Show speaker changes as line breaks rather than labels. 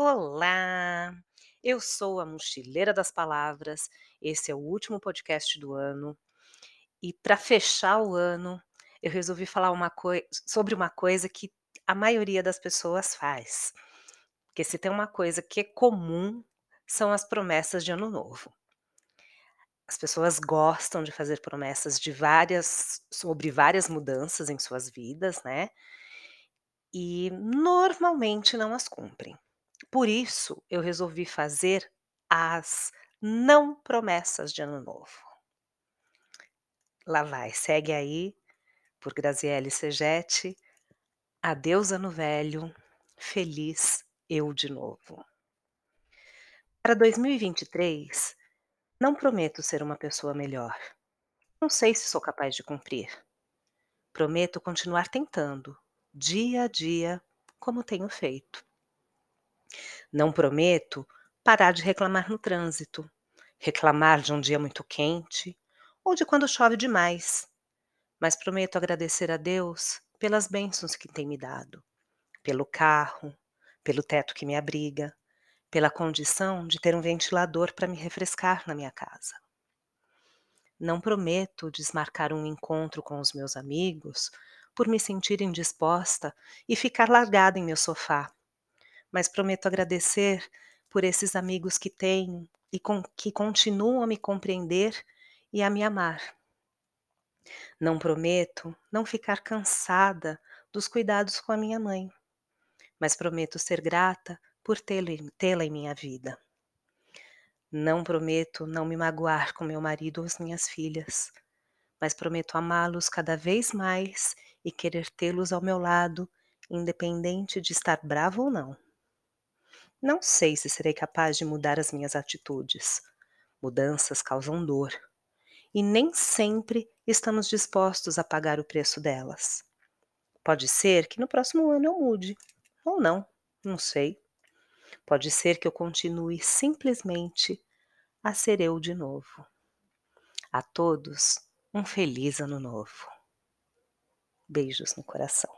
Olá! Eu sou a Mochileira das Palavras, esse é o último podcast do ano, e para fechar o ano, eu resolvi falar uma sobre uma coisa que a maioria das pessoas faz, porque se tem uma coisa que é comum, são as promessas de ano novo. As pessoas gostam de fazer promessas de várias sobre várias mudanças em suas vidas, né, e normalmente não as cumprem. Por isso, eu resolvi fazer as não promessas de ano novo. Lá vai, segue aí, por Graziele Segete, Adeus ano velho, feliz eu de novo. Para 2023, não prometo ser uma pessoa melhor. Não sei se sou capaz de cumprir. Prometo continuar tentando, dia a dia, como tenho feito. Não prometo parar de reclamar no trânsito, reclamar de um dia muito quente ou de quando chove demais, mas prometo agradecer a Deus pelas bênçãos que tem me dado, pelo carro, pelo teto que me abriga, pela condição de ter um ventilador para me refrescar na minha casa. Não prometo desmarcar um encontro com os meus amigos por me sentir indisposta e ficar largada em meu sofá, mas prometo agradecer por esses amigos que tenho e com, que continuam a me compreender e a me amar. Não prometo não ficar cansada dos cuidados com a minha mãe, mas prometo ser grata por tê-la em minha vida. Não prometo não me magoar com meu marido ou as minhas filhas, mas prometo amá-los cada vez mais e querer tê-los ao meu lado, independente de estar bravo ou não. Não sei se serei capaz de mudar as minhas atitudes. Mudanças causam dor. E nem sempre estamos dispostos a pagar o preço delas. Pode ser que no próximo ano eu mude, ou não, não sei. Pode ser que eu continue simplesmente a ser eu de novo. A todos, um feliz ano novo. Beijos no coração.